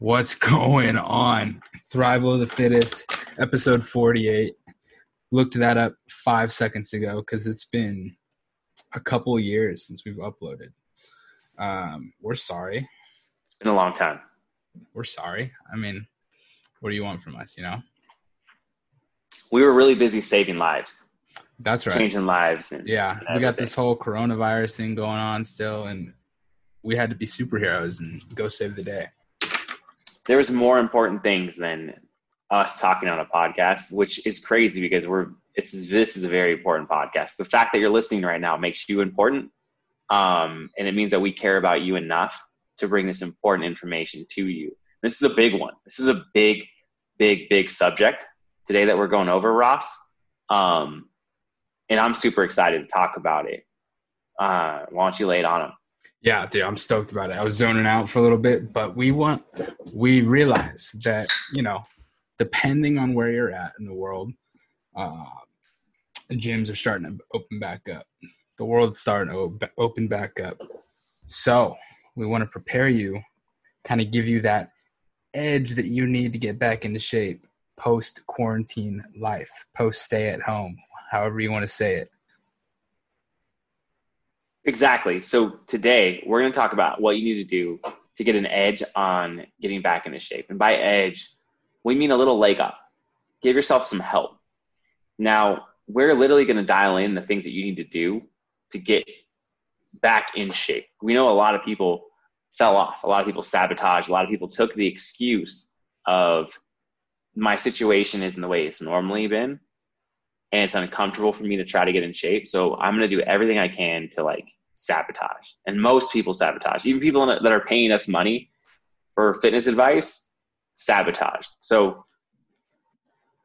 What's going on? Thrival of the Fittest, episode 48. Looked that up five seconds ago because it's been a couple years since we've uploaded. Um, we're sorry. It's been a long time. We're sorry. I mean, what do you want from us, you know? We were really busy saving lives, That's right. changing lives. And, Yeah, and we got this whole coronavirus thing going on still, and we had to be superheroes and go save the day. There was more important things than us talking on a podcast, which is crazy because we're it's this is a very important podcast. The fact that you're listening right now makes you important, um, and it means that we care about you enough to bring this important information to you. This is a big one. This is a big, big, big subject today that we're going over, Ross. Um, and I'm super excited to talk about it. Uh, why don't you lay it on him? Yeah, dude, I'm stoked about it. I was zoning out for a little bit, but we want we realize that you know, depending on where you're at in the world, uh, gyms are starting to open back up. The world's starting to open back up. So we want to prepare you, kind of give you that edge that you need to get back into shape post quarantine life, post stay at home, however you want to say it. Exactly. So today we're going to talk about what you need to do to get an edge on getting back into shape. And by edge, we mean a little leg up. Give yourself some help. Now, we're literally going to dial in the things that you need to do to get back in shape. We know a lot of people fell off. A lot of people sabotaged. A lot of people took the excuse of my situation isn't the way it's normally been and it's uncomfortable for me to try to get in shape. So I'm going to do everything I can to like sabotage. And most people sabotage. Even people that are paying us money for fitness advice, sabotage. So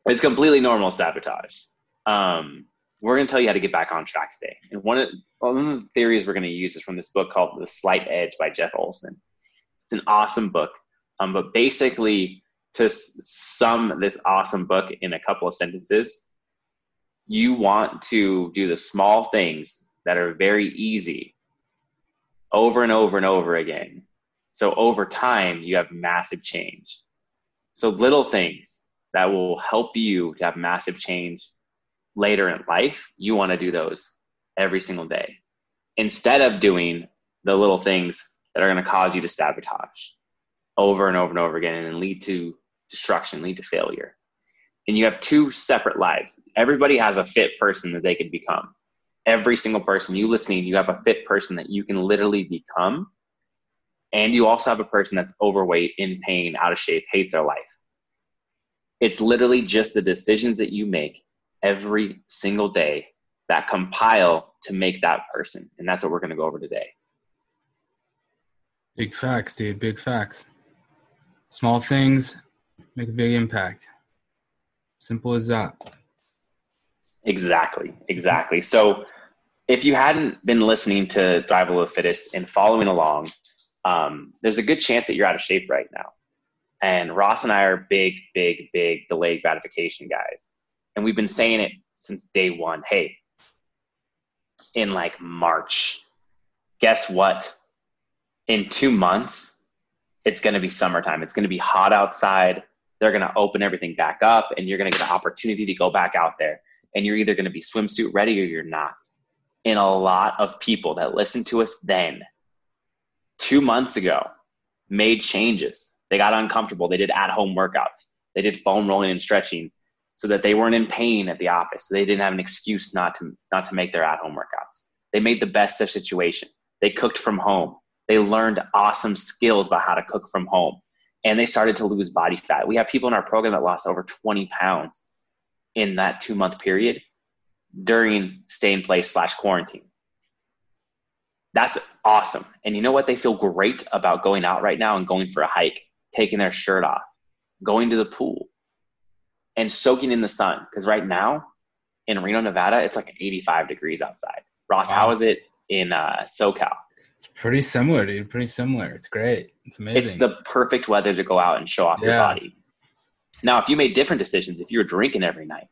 it's completely normal sabotage. Um, we're going to tell you how to get back on track today. And one of, one of the theories we're going to use is from this book called The Slight Edge by Jeff Olson. It's an awesome book. Um, but basically, to sum this awesome book in a couple of sentences, you want to do the small things that are very easy over and over and over again. So over time, you have massive change. So little things that will help you to have massive change later in life, you want to do those every single day instead of doing the little things that are going to cause you to sabotage over and over and over again and lead to destruction, lead to failure and you have two separate lives. Everybody has a fit person that they could become. Every single person you listening, you have a fit person that you can literally become. And you also have a person that's overweight, in pain, out of shape, hates their life. It's literally just the decisions that you make every single day that compile to make that person. And that's what we're going to go over today. Big facts, dude. Big facts. Small things make a big impact. Simple as that. Exactly, exactly. So, if you hadn't been listening to of the Fittest and following along, um, there's a good chance that you're out of shape right now. And Ross and I are big, big, big delayed gratification guys. And we've been saying it since day one. Hey, in like March, guess what? In two months, it's going to be summertime. It's going to be hot outside. They're going to open everything back up, and you're going to get an opportunity to go back out there. And you're either going to be swimsuit ready or you're not. And a lot of people that listened to us then, two months ago, made changes. They got uncomfortable. They did at home workouts. They did foam rolling and stretching so that they weren't in pain at the office. They didn't have an excuse not to, not to make their at home workouts. They made the best of situation. They cooked from home. They learned awesome skills about how to cook from home. And they started to lose body fat. We have people in our program that lost over 20 pounds in that two month period during stay in place slash quarantine. That's awesome. And you know what? They feel great about going out right now and going for a hike, taking their shirt off, going to the pool, and soaking in the sun. Because right now in Reno, Nevada, it's like 85 degrees outside. Ross, Wow. how is it in uh, SoCal? It's pretty similar, dude. Pretty similar. It's great. It's amazing. It's the perfect weather to go out and show off your body. Now, if you made different decisions, if you were drinking every night,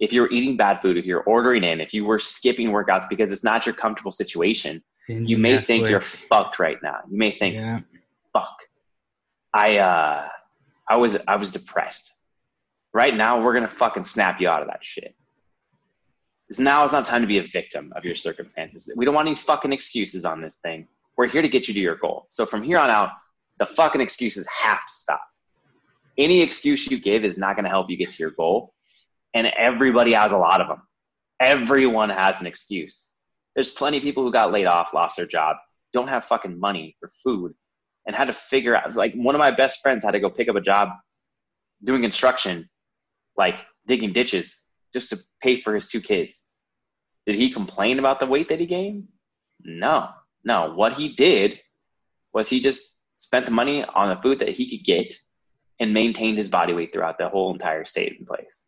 if you were eating bad food, if you're ordering in, if you were skipping workouts because it's not your comfortable situation, Binge you may think you're fucked right now. You may think, yeah. fuck. I uh, I was I was depressed. Right now, we're gonna fucking snap you out of that shit. Now is not time to be a victim of your circumstances. We don't want any fucking excuses on this thing. We're here to get you to your goal. So from here on out, the fucking excuses have to stop. Any excuse you give is not going to help you get to your goal. And everybody has a lot of them. Everyone has an excuse. There's plenty of people who got laid off, lost their job, don't have fucking money for food, and had to figure out. Like one of my best friends had to go pick up a job doing construction, like digging ditches, just to pay for his two kids. Did he complain about the weight that he gained? No, no. What he did was he just spent the money on the food that he could get and maintained his body weight throughout the whole entire state in place.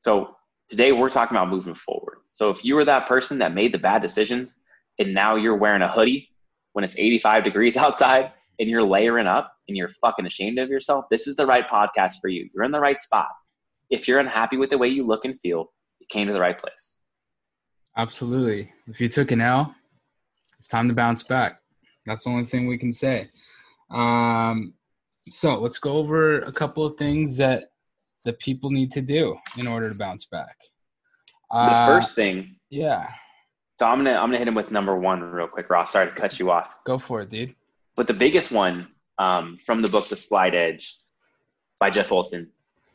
So today we're talking about moving forward. So if you were that person that made the bad decisions and now you're wearing a hoodie when it's 85 degrees outside and you're layering up and you're fucking ashamed of yourself, this is the right podcast for you. You're in the right spot. If you're unhappy with the way you look and feel, you came to the right place. Absolutely. If you took an L, it's time to bounce back. That's the only thing we can say. Um, so let's go over a couple of things that the people need to do in order to bounce back. Uh, the first thing, yeah. So I'm gonna I'm gonna hit him with number one real quick, Ross. Sorry to cut you off. Go for it, dude. But the biggest one um, from the book The Slight Edge by Jeff Olson.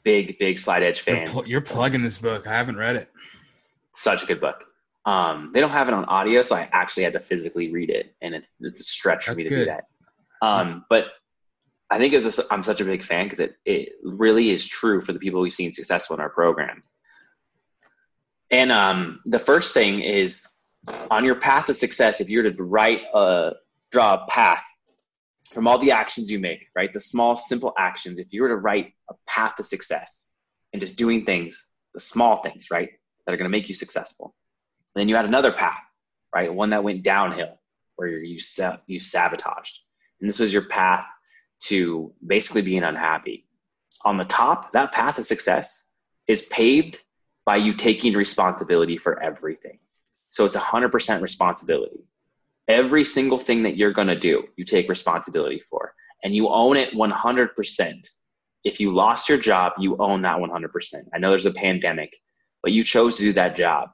Big big Slight Edge fan. You're, pl- you're plugging this book. I haven't read it. Such a good book. Um, they don't have it on audio, so I actually had to physically read it, and it's it's a stretch for That's me to good. do that. Um, but I think as I'm such a big fan because it it really is true for the people we've seen successful in our program. And um, the first thing is on your path to success. If you're to write a draw a path from all the actions you make, right? The small, simple actions. If you were to write a path to success and just doing things, the small things, right, that are going to make you successful. And then you had another path, right? One that went downhill where you you sabotaged, and this was your path to basically being unhappy. On the top, that path of success is paved by you taking responsibility for everything. So it's 100% responsibility. Every single thing that you're going to do, you take responsibility for, and you own it 100%. If you lost your job, you own that 100%. I know there's a pandemic, but you chose to do that job.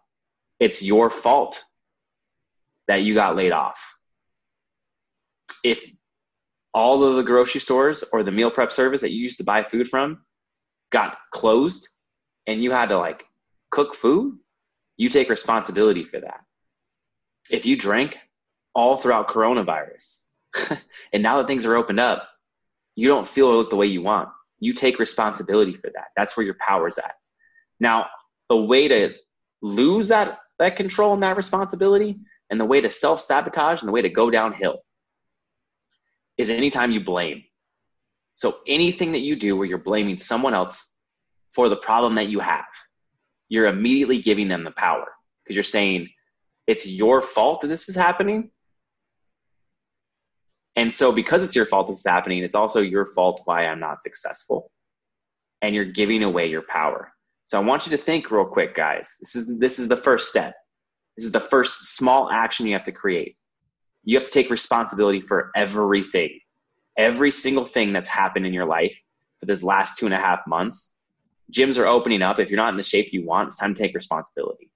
It's your fault that you got laid off. If all of the grocery stores or the meal prep service that you used to buy food from got closed and you had to like cook food, you take responsibility for that. If you drank all throughout coronavirus and now that things are opened up, you don't feel the way you want. You take responsibility for that. That's where your power's at. Now, the way to lose that, that control and that responsibility and the way to self sabotage and the way to go downhill is anytime you blame. So anything that you do where you're blaming someone else for the problem that you have, you're immediately giving them the power because you're saying it's your fault that this is happening. And so because it's your fault it's happening, it's also your fault why I'm not successful. And you're giving away your power. So I want you to think real quick, guys. This is this is the first step. This is the first small action you have to create you have to take responsibility for everything, every single thing that's happened in your life for this last two and a half months. Gyms are opening up. If you're not in the shape you want, it's time to take responsibility.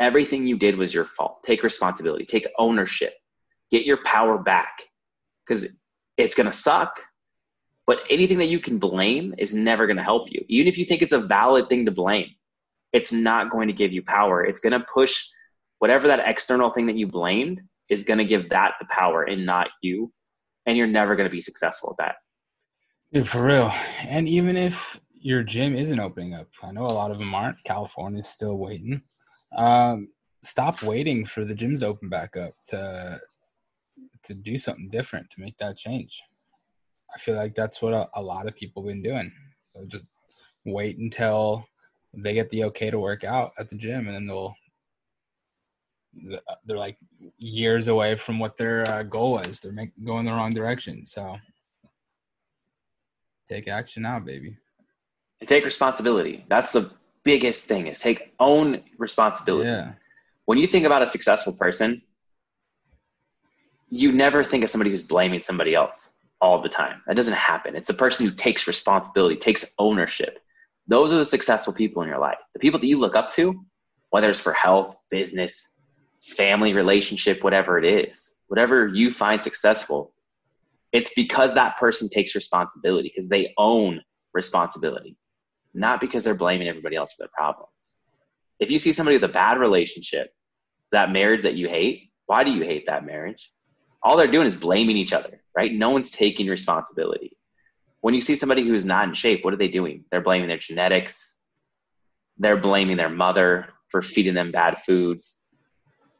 Everything you did was your fault. Take responsibility, take ownership, get your power back because it's going to suck. But anything that you can blame is never going to help you. Even if you think it's a valid thing to blame, it's not going to give you power. It's going to push whatever that external thing that you blamed is going to give that the power and not you. And you're never going to be successful at that. For real. And even if your gym isn't opening up, I know a lot of them aren't. California's still waiting. Um, stop waiting for the gyms to open back up to to do something different to make that change. I feel like that's what a, a lot of people have been doing. So just wait until they get the okay to work out at the gym, and then they'll they're like years away from what their uh, goal was. They're make, going the wrong direction. So take action now, baby. And take responsibility. That's the biggest thing is take own responsibility. Yeah. When you think about a successful person, you never think of somebody who's blaming somebody else all the time. That doesn't happen. It's the person who takes responsibility, takes ownership. Those are the successful people in your life. The people that you look up to, whether it's for health, business, family, relationship, whatever it is, whatever you find successful, it's because that person takes responsibility, because they own responsibility, not because they're blaming everybody else for their problems. If you see somebody with a bad relationship, that marriage that you hate, why do you hate that marriage? All they're doing is blaming each other, right? No one's taking responsibility. When you see somebody who's not in shape, what are they doing? They're blaming their genetics. They're blaming their mother for feeding them bad foods.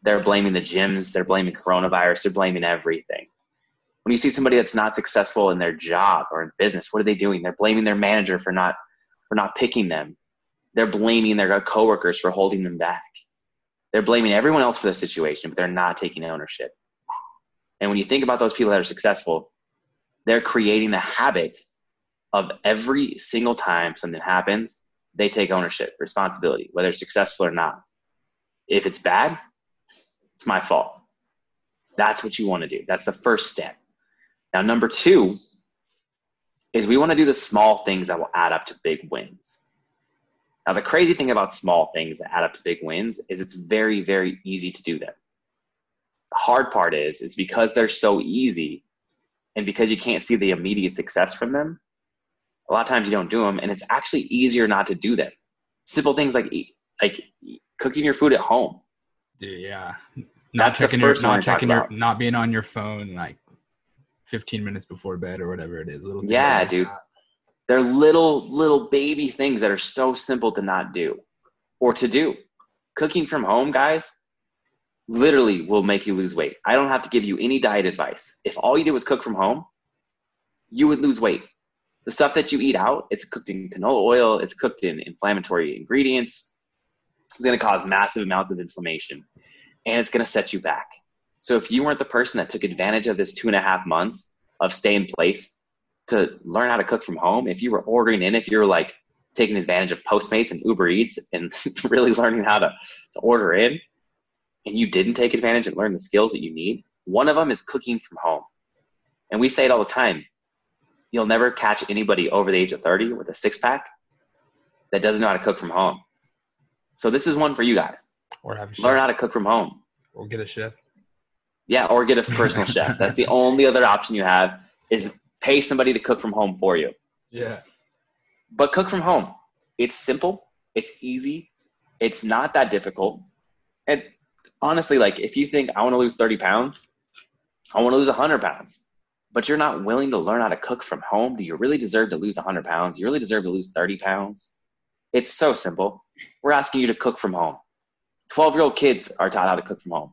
They're blaming the gyms. They're blaming coronavirus. They're blaming everything. When you see somebody that's not successful in their job or in business, what are they doing? They're blaming their manager for not for not picking them. They're blaming their coworkers for holding them back. They're blaming everyone else for the situation, but they're not taking ownership. And when you think about those people that are successful, they're creating a habit of every single time something happens, they take ownership, responsibility, whether it's successful or not. If it's bad, it's my fault. That's what you want to do. That's the first step. Now, number two is we want to do the small things that will add up to big wins. Now, the crazy thing about small things that add up to big wins is it's very, very easy to do them. Hard part is, is because they're so easy and because you can't see the immediate success from them, a lot of times you don't do them and it's actually easier not to do them. Simple things like like cooking your food at home. Yeah. Not That's checking your not checking your not being on your phone like 15 minutes before bed or whatever it is. Little yeah, like dude. That. They're little, little baby things that are so simple to not do or to do. Cooking from home, guys, literally will make you lose weight. I don't have to give you any diet advice. If all you do is cook from home, you would lose weight. The stuff that you eat out, it's cooked in canola oil, it's cooked in inflammatory ingredients. It's going to cause massive amounts of inflammation and it's going to set you back. So if you weren't the person that took advantage of this two and a half months of stay in place to learn how to cook from home, if you were ordering in, if you were like taking advantage of Postmates and Uber Eats and really learning how to, to order in, and you didn't take advantage and learn the skills that you need, one of them is cooking from home. And we say it all the time. You'll never catch anybody over the age of 30 with a six pack that doesn't know how to cook from home. So this is one for you guys. Or have learn how to cook from home. Or get a chef. Yeah, or get a personal chef. That's the only other option you have is pay somebody to cook from home for you. Yeah. But cook from home. It's simple. It's easy. It's not that difficult. And honestly, like if you think I want to lose 30 pounds, I want to lose 100 pounds, but you're not willing to learn how to cook from home, do you really deserve to lose 100 pounds? You really deserve to lose 30 pounds? It's so simple. We're asking you to cook from home. 12 year old kids are taught how to cook from home.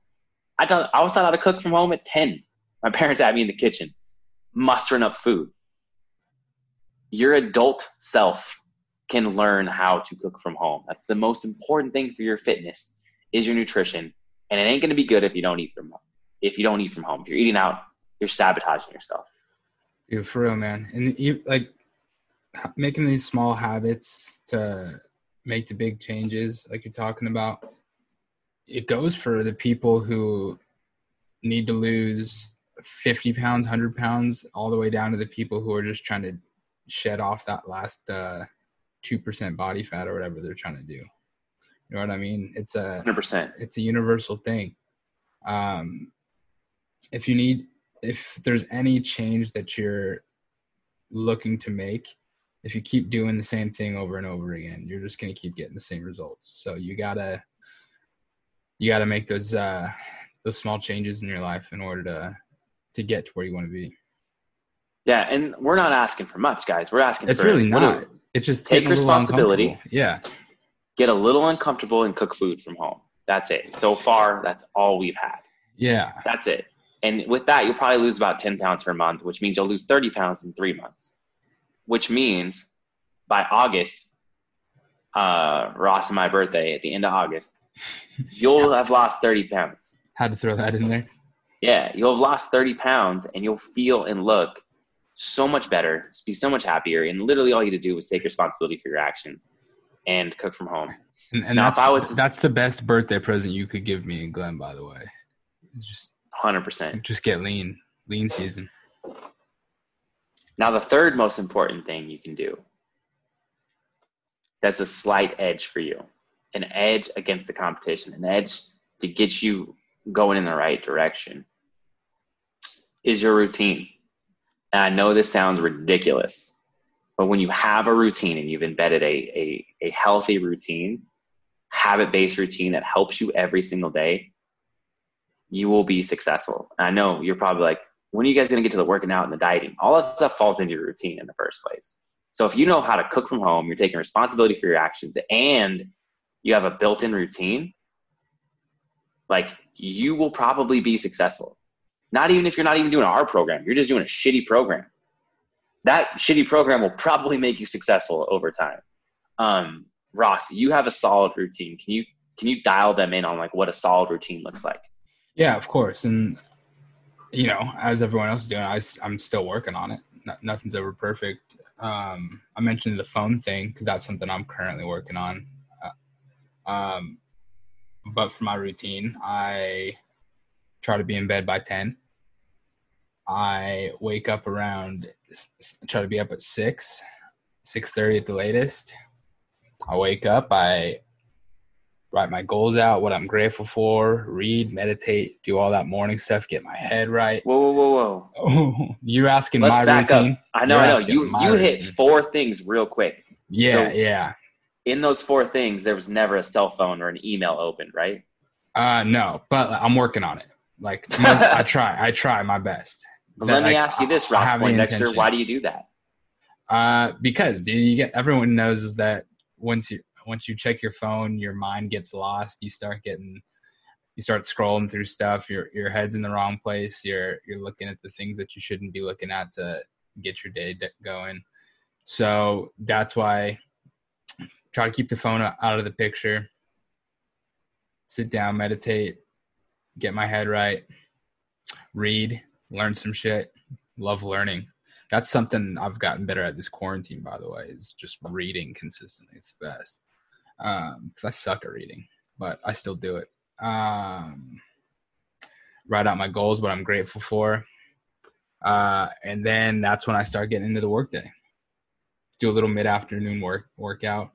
I, taught, I was taught how to cook from home at 10. My parents had me in the kitchen mustering up food. Your adult self can learn how to cook from home. That's the most important thing for your fitness is your nutrition. And it ain't going to be good if you don't eat from home. If you don't eat from home, if you're eating out, you're sabotaging yourself. Dude, for real, man. And you like making these small habits to make the big changes, like you're talking about. It goes for the people who need to lose 50 pounds, 100 pounds, all the way down to the people who are just trying to shed off that last uh, 2% body fat or whatever they're trying to do. You know what I mean? It's a 100%. It's a universal thing. Um, if you need, if there's any change that you're looking to make, if you keep doing the same thing over and over again, you're just going to keep getting the same results. So you gotta, you gotta make those, uh, those small changes in your life in order to to get to where you want to be. Yeah, and we're not asking for much, guys. We're asking it's for really not. It's just take responsibility. Yeah. Get a little uncomfortable and cook food from home. That's it. So far, that's all we've had. Yeah. That's it. And with that, you'll probably lose about 10 pounds per month, which means you'll lose 30 pounds in three months, which means by August, uh, Ross and my birthday at the end of August, you'll have lost 30 pounds. Had to throw that in there. Yeah, you'll have lost 30 pounds and you'll feel and look so much better, be so much happier. And literally all you to do is take responsibility for your actions and cook from home. And, and now, that's, was, that's the best birthday present you could give me Glenn, by the way. It's just 100%. Just get lean, lean season. Now, the third most important thing you can do that's a slight edge for you, an edge against the competition, an edge to get you going in the right direction is your routine. And I know this sounds ridiculous, but when you have a routine and you've embedded a, a, a healthy routine, habit based routine that helps you every single day, you will be successful. And I know you're probably like, when are you guys going to get to the working out and the dieting? All that stuff falls into your routine in the first place. So if you know how to cook from home, you're taking responsibility for your actions, and you have a built in routine, like you will probably be successful. Not even if you're not even doing our program, you're just doing a shitty program. That shitty program will probably make you successful over time. Um, Ross, you have a solid routine. Can you can you dial them in on like what a solid routine looks like? Yeah, of course. And you know, as everyone else is doing, I, I'm still working on it. No, nothing's ever perfect. Um, I mentioned the phone thing because that's something I'm currently working on. Uh, um, but for my routine, I try to be in bed by 10. I wake up around, try to be up at 6, 6.30 at the latest. I wake up, I write my goals out, what I'm grateful for, read, meditate, do all that morning stuff, get my head right. Whoa, whoa, whoa, whoa! you're asking Let's my back routine. Up. I know, You're I know. You you hit four things real quick. Yeah, so- yeah. In those four things, there was never a cell phone or an email open, right? Uh, no, but I'm working on it. Like I try, I try my best. But That, let me like, ask you this, Ross have the Poindexter. Why do you do that? Uh, because dude, you get everyone knows is that once you once you check your phone, your mind gets lost. You start getting, you start scrolling through stuff. Your your head's in the wrong place. You're you're looking at the things that you shouldn't be looking at to get your day going. So that's why try to keep the phone out of the picture. Sit down, meditate, get my head right, read, learn some shit. Love learning that's something I've gotten better at this quarantine, by the way, is just reading consistently. It's the best. Um, cause I suck at reading, but I still do it. Um, write out my goals, what I'm grateful for. Uh, and then that's when I start getting into the workday. Do a little mid afternoon work workout.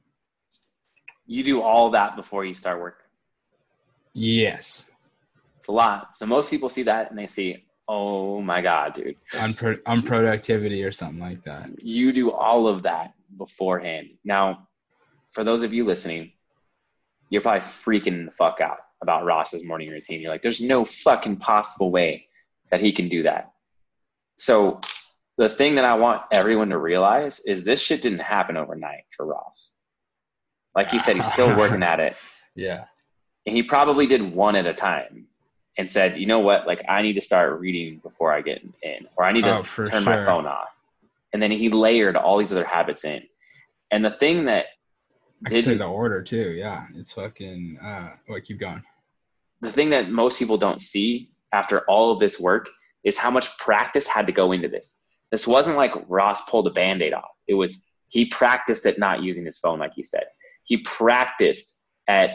You do all that before you start work. Yes. It's a lot. So most people see that and they see, oh my God, dude. On productivity or something like that. You do all of that beforehand. Now, for those of you listening, you're probably freaking the fuck out about Ross's morning routine. You're like, there's no fucking possible way that he can do that. So the thing that I want everyone to realize is this shit didn't happen overnight for Ross. Like he said, he's still working at it. Yeah. And he probably did one at a time and said, you know what, like I need to start reading before I get in, or I need to Oh, turn my phone off. And then he layered all these other habits in. And the thing that I can tell you did the order too. Yeah. It's fucking, uh, wait, keep going. the thing that most people don't see after all of this work is how much practice had to go into this. This wasn't like Ross pulled a band-aid off. It was he practiced at not using his phone, like he said. He practiced at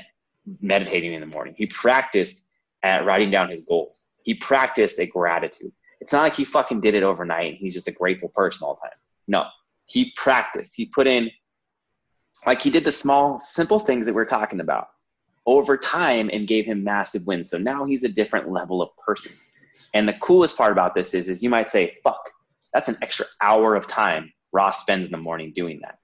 meditating in the morning. He practiced at writing down his goals. He practiced a gratitude. It's not like he fucking did it overnight and he's just a grateful person all the time. No. He practiced. He put in like he did the small, simple things that we're talking about over time and gave him massive wins. So now he's a different level of person. And the coolest part about this is, is you might say, fuck, that's an extra hour of time Ross spends in the morning doing that.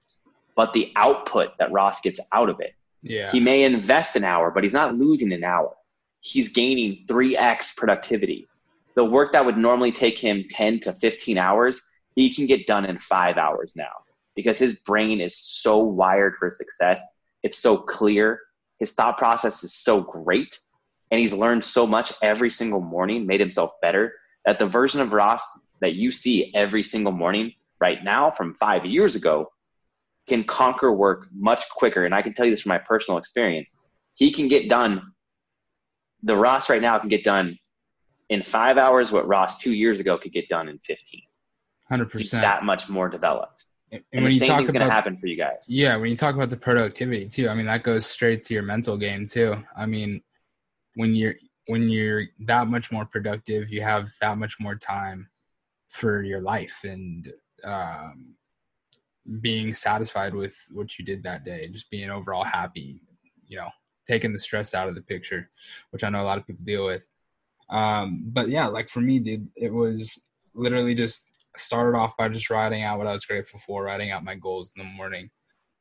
But the output that Ross gets out of it, Yeah. he may invest an hour, but he's not losing an hour. He's gaining 3x productivity. The work that would normally take him 10 to 15 hours, he can get done in five hours now because his brain is so wired for success. It's so clear. His thought process is so great. And he's learned so much every single morning, made himself better, that the version of Ross that you see every single morning right now from five years ago can conquer work much quicker. And I can tell you this from my personal experience. He can get done, the Ross right now can get done in five hours what Ross two years ago could get done in 15. Hundred He's percent. that much more developed. And, And, when the you same talk thing's going to happen for you guys. yeah, when you talk about the productivity too, I mean that goes straight to your mental game too. I mean, when you're when you're that much more productive, you have that much more time for your life and um, being satisfied with what you did that day, just being overall happy, you know, taking the stress out of the picture, which I know a lot of people deal with. Um, but yeah, like for me, dude, it was literally just started off by just writing out what I was grateful for, writing out my goals in the morning.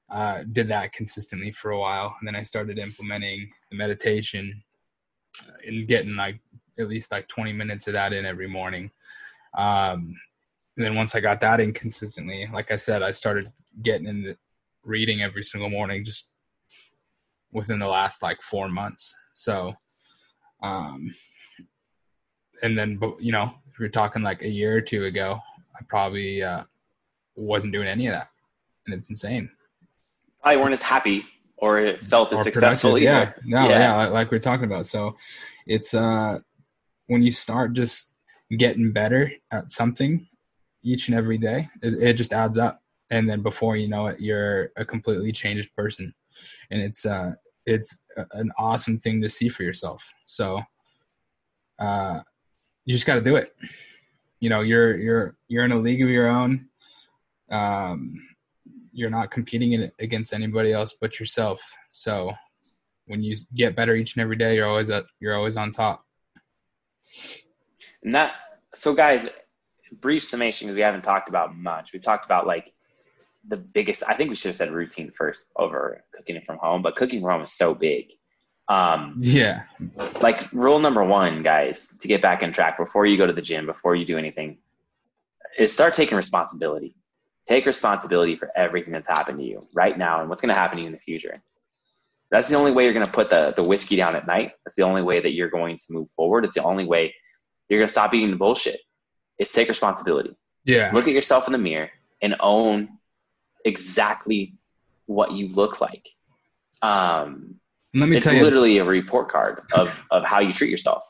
Uh, did that consistently for a while, and then I started implementing the meditation and getting like at least like 20 minutes of that in every morning. Um, and then once I got that in consistently, like I said, I started getting into reading every single morning just within the last like four months. So, um, and then, you know, if you're talking like a year or two ago, I probably uh, wasn't doing any of that. And it's insane. Probably weren't as happy or it felt as successful either. Yeah, no, yeah. yeah, like we're talking about. So it's uh when you start just getting better at something each and every day, it, it just adds up. And then before you know it, you're a completely changed person. And it's uh it's an awesome thing to see for yourself. So uh you just gotta do it. You know, you're you're you're in a league of your own. Um you're not competing in against anybody else but yourself. So when you get better each and every day, you're always at you're always on top. And that so guys, brief summation because we haven't talked about much. We've talked about like the biggest I think we should have said routine first over cooking it from home, but cooking from home is so big. Um, yeah. Like rule number one, guys, to get back on track before you go to the gym, before you do anything, is start taking responsibility. Take responsibility for everything that's happened to you right now and what's going to happen to you in the future. That's the only way you're going to put the, the whiskey down at night. That's the only way that you're going to move forward. It's the only way you're going to stop eating the bullshit. Is take responsibility. Yeah. Look at yourself in the mirror and own exactly what you look like. Um, Let me it's tell you, literally a report card of, of how you treat yourself.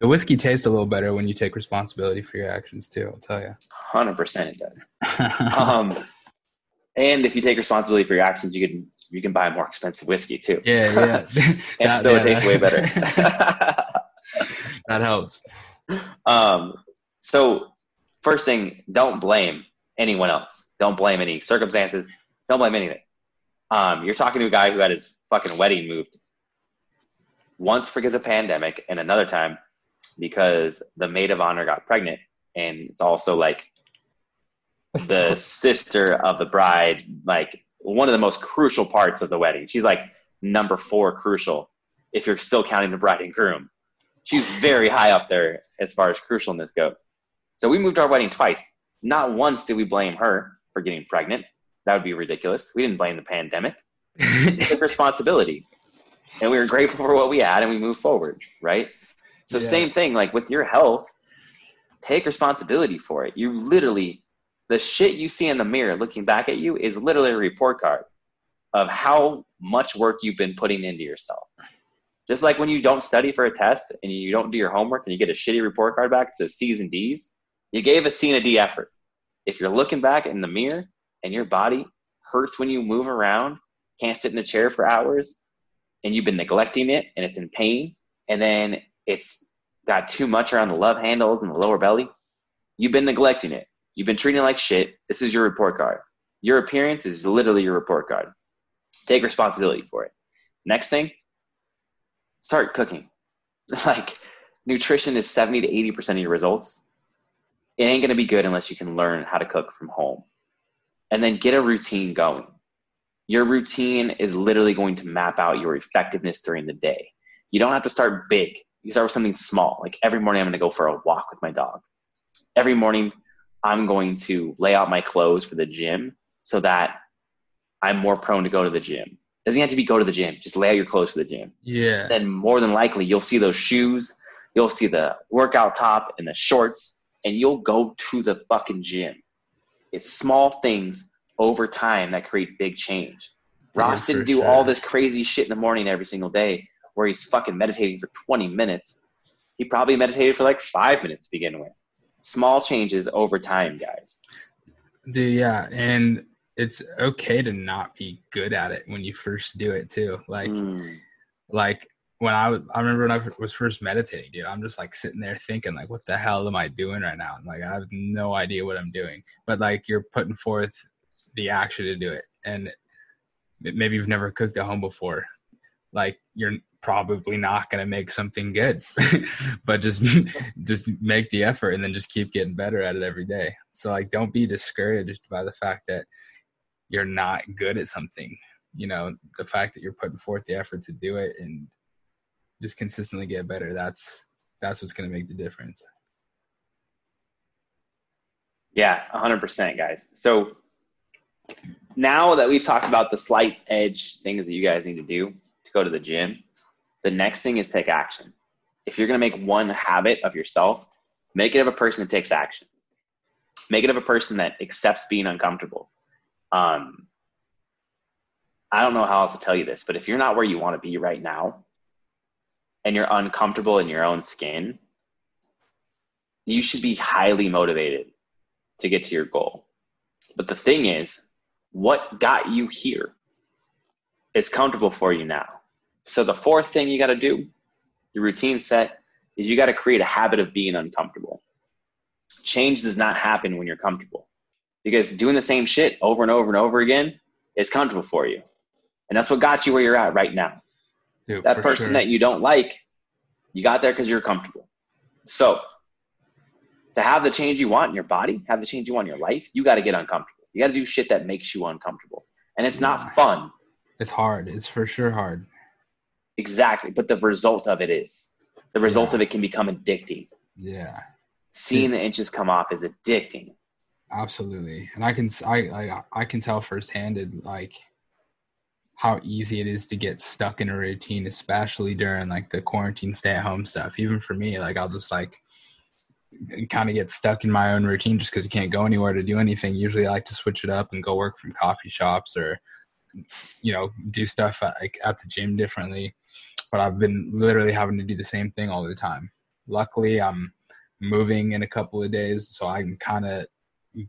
The whiskey tastes a little better when you take responsibility for your actions too. I'll tell you. Hundred percent, it does. um, and if you take responsibility for your actions, you can you can buy more expensive whiskey too. Yeah, yeah. and that, still yeah, it tastes that, way better. that helps. Um, so first thing, don't blame anyone else. Don't blame any circumstances. Don't blame anything. Um, you're talking to a guy who had his fucking wedding moved once because of pandemic, and another time because the maid of honor got pregnant, and it's also like the sister of the bride, like one of the most crucial parts of the wedding. She's like number four crucial if you're still counting the bride and groom. She's very high up there as far as crucialness goes. So we moved our wedding twice. Not once did we blame her for getting pregnant. That would be ridiculous. We didn't blame the pandemic. we took responsibility. And we were grateful for what we had and we moved forward, right? So yeah. same thing, like with your health, take responsibility for it. You literally, the shit you see in the mirror looking back at you is literally a report card of how much work you've been putting into yourself. Just like when you don't study for a test and you don't do your homework and you get a shitty report card back, it says C's and D's, you gave a C and a D effort. If you're looking back in the mirror and your body hurts when you move around, can't sit in a chair for hours, and you've been neglecting it and it's in pain, and then it's got too much around the love handles and the lower belly, you've been neglecting it. You've been treating it like shit. This is your report card. Your appearance is literally your report card. Take responsibility for it. Next thing, start cooking. like nutrition is 70 to 80% of your results. It ain't going to be good unless you can learn how to cook from home. And then get a routine going. Your routine is literally going to map out your effectiveness during the day. You don't have to start big you start with something small. Like every morning, I'm going to go for a walk with my dog. Every morning, I'm going to lay out my clothes for the gym so that I'm more prone to go to the gym. Doesn't have to be go to the gym. Just lay out your clothes for the gym. Yeah. Then more than likely, you'll see those shoes. You'll see the workout top and the shorts, and you'll go to the fucking gym. It's small things over time that create big change. Ross didn't do sure. all this crazy shit in the morning every single day where he's fucking meditating for 20 minutes. He probably meditated for like five minutes to begin with. Small changes over time, guys. Dude, yeah, and it's okay to not be good at it when you first do it too. Like, mm. like when I was, I remember when I was first meditating, dude, I'm just like sitting there thinking, like, what the hell am I doing right now? Like, I have no idea what I'm doing. But like, you're putting forth the action to do it, and maybe you've never cooked at home before. Like, you're probably not going to make something good, but just just make the effort and then just keep getting better at it every day. So like, don't be discouraged by the fact that you're not good at something. You know, the fact that you're putting forth the effort to do it and just consistently get better. That's that's what's going to make the difference. Yeah, 100%, guys. So now that we've talked about the slight edge things that you guys need to do to go to the gym, the next thing is take action. If you're going to make one habit of yourself, make it of a person that takes action. Make it of a person that accepts being uncomfortable. Um, I don't know how else to tell you this, but if you're not where you want to be right now, and you're uncomfortable in your own skin, you should be highly motivated to get to your goal. But the thing is, what got you here is comfortable for you now. So the fourth thing you got to do, your routine set, is you got to create a habit of being uncomfortable. Change does not happen when you're comfortable because doing the same shit over and over and over again is comfortable for you. And that's what got you where you're at right now. Dude, that person sure. that you don't like, you got there because you're comfortable. So to have the change you want in your body, have the change you want in your life, you got to get uncomfortable. You got to do shit that makes you uncomfortable. And it's not fun. It's hard. It's for sure hard. Exactly. But the result of it is the result yeah. of it can become addicting. Yeah. Seeing the inches come off is addicting. Absolutely. And I can I I, I can tell firsthand like how easy it is to get stuck in a routine, especially during like the quarantine stay at home stuff. Even for me, like I'll just like kind of get stuck in my own routine just because you can't go anywhere to do anything. Usually I like to switch it up and go work from coffee shops or, you know, do stuff at, like at the gym differently. But I've been literally having to do the same thing all the time. Luckily, I'm moving in a couple of days, so I can kind of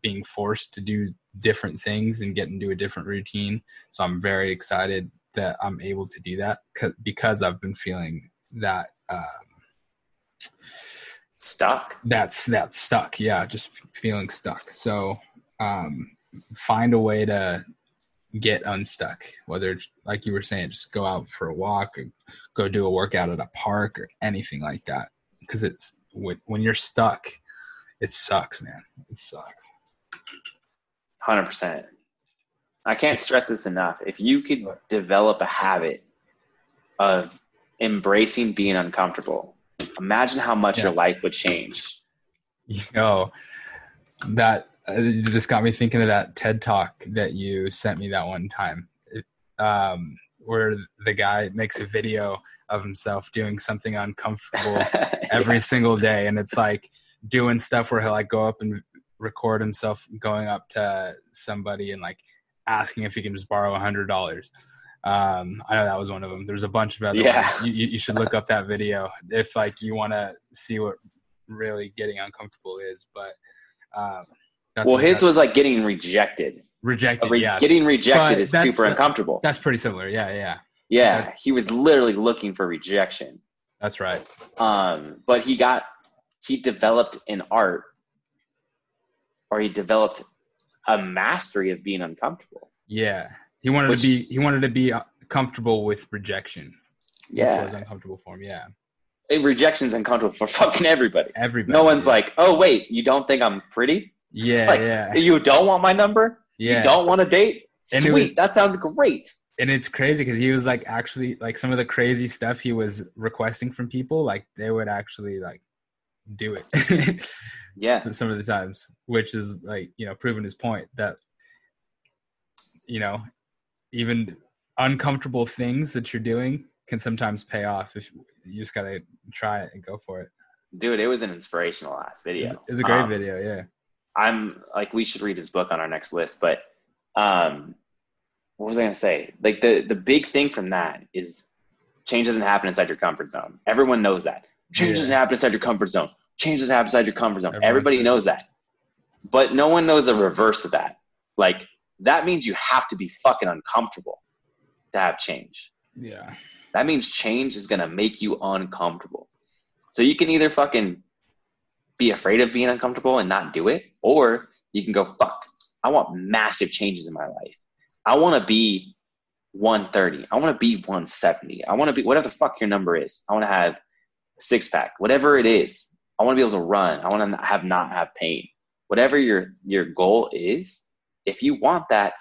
being forced to do different things and get into a different routine. So I'm very excited that I'm able to do that because I've been feeling that um, stuck. That's that's stuck. Yeah, just feeling stuck. So um, find a way to get unstuck. Whether it's like you were saying, just go out for a walk or go do a workout at a park or anything like that. Because it's when you're stuck, it sucks, man. It sucks. Hundred percent. I can't stress this enough. If you could develop a habit of embracing being uncomfortable, imagine how much yeah. your life would change. Yo, that uh, just got me thinking of that TED talk that you sent me that one time, um, where the guy makes a video of himself doing something uncomfortable every yeah. single day, and it's like doing stuff where he'll like go up and record himself going up to somebody and like asking if he can just borrow a hundred dollars. Um, I know that was one of them. There's a bunch of other yeah. ones. You, you should look up that video if like you want to see what really getting uncomfortable is. But um, well, his was like getting rejected. Rejected, re- yeah. Getting rejected but is super uncomfortable. That's pretty similar. Yeah, yeah. Yeah, he was literally looking for rejection. That's right. Um, but he got he developed an art or he developed a mastery of being uncomfortable. Yeah, he wanted Which, to be he wanted to be uh, comfortable with rejection. Yeah, It was uncomfortable for him. Yeah, it, rejection's uncomfortable for fucking everybody. Everybody. No one's yeah. like, oh wait, you don't think I'm pretty? Yeah, like, yeah. You don't want my number? Yeah. You don't want a date? Sweet, was, that sounds great. And it's crazy because he was like actually like some of the crazy stuff he was requesting from people, like they would actually like do it. yeah. Some of the times, which is like, you know, proving his point that, you know, even uncomfortable things that you're doing can sometimes pay off if you just got to try it and go for it. Dude, it was an inspirational last video. It's, it's a great um, video, yeah. I'm like, we should read his book on our next list, but um, what was I going to say? Like the, the big thing from that is change doesn't happen inside your comfort zone. Everyone knows that. Change yeah. doesn't happen inside your comfort zone. Change doesn't happen inside your comfort zone. Everyone's Everybody knows that. But no one knows the reverse of that. Like that means you have to be fucking uncomfortable to have change. Yeah. That means change is going to make you uncomfortable. So you can either fucking be afraid of being uncomfortable and not do it, or you can go, fuck, I want massive changes in my life. I want to be 130. I want to be 170. I want to be whatever the fuck your number is. I want to have six pack, whatever it is. I want to be able to run. I want to have not have pain. Whatever your your goal is, if you want that,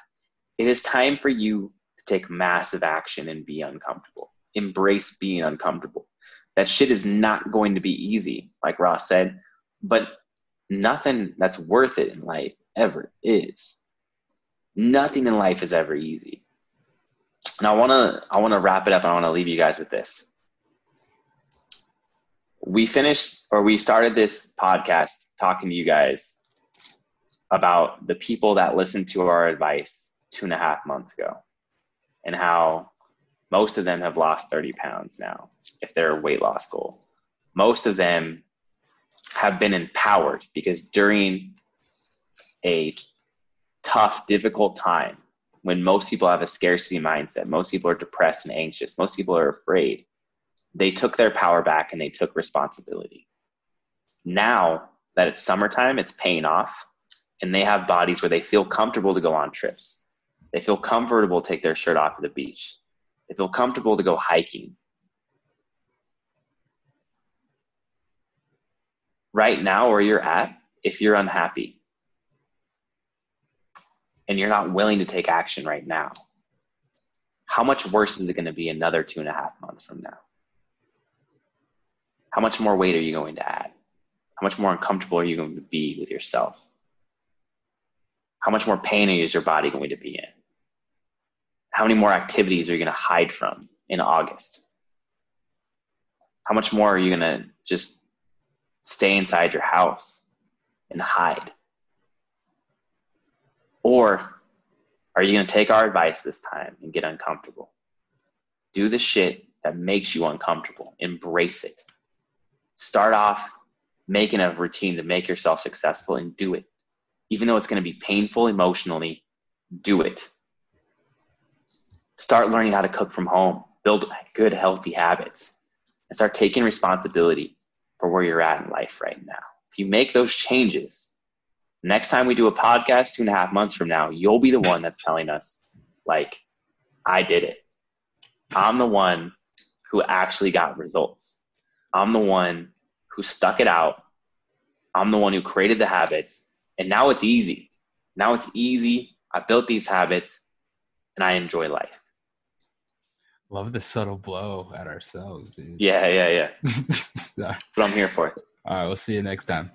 it is time for you to take massive action and be uncomfortable. Embrace being uncomfortable. That shit is not going to be easy, like Ross said, but nothing that's worth it in life ever is. Nothing in life is ever easy. And I want to I want to wrap it up and I want to leave you guys with this. We finished or we started this podcast talking to you guys about the people that listened to our advice two and a half months ago and how most of them have lost 30 pounds now if they're a weight loss goal. Most of them have been empowered because during a tough, difficult time, when most people have a scarcity mindset, most people are depressed and anxious, most people are afraid, they took their power back and they took responsibility. Now that it's summertime, it's paying off, and they have bodies where they feel comfortable to go on trips. They feel comfortable to take their shirt off at the beach. They feel comfortable to go hiking. Right now, where you're at, if you're unhappy, and you're not willing to take action right now, how much worse is it going to be another two and a half months from now? How much more weight are you going to add? How much more uncomfortable are you going to be with yourself? How much more pain is your body going to be in? How many more activities are you going to hide from in August? How much more are you going to just stay inside your house and hide? Or are you going to take our advice this time and get uncomfortable? Do the shit that makes you uncomfortable. Embrace it. Start off making a routine to make yourself successful and do it. Even though it's going to be painful emotionally, do it. Start learning how to cook from home. Build good, healthy habits. And start taking responsibility for where you're at in life right now. If you make those changes, Next time we do a podcast, two and a half months from now, you'll be the one that's telling us, like, I did it. I'm the one who actually got results. I'm the one who stuck it out. I'm the one who created the habits. And now it's easy. Now it's easy. I built these habits and I enjoy life. Love the subtle blow at ourselves, dude. Yeah, yeah, yeah. That's what I'm here for. All right, we'll see you next time.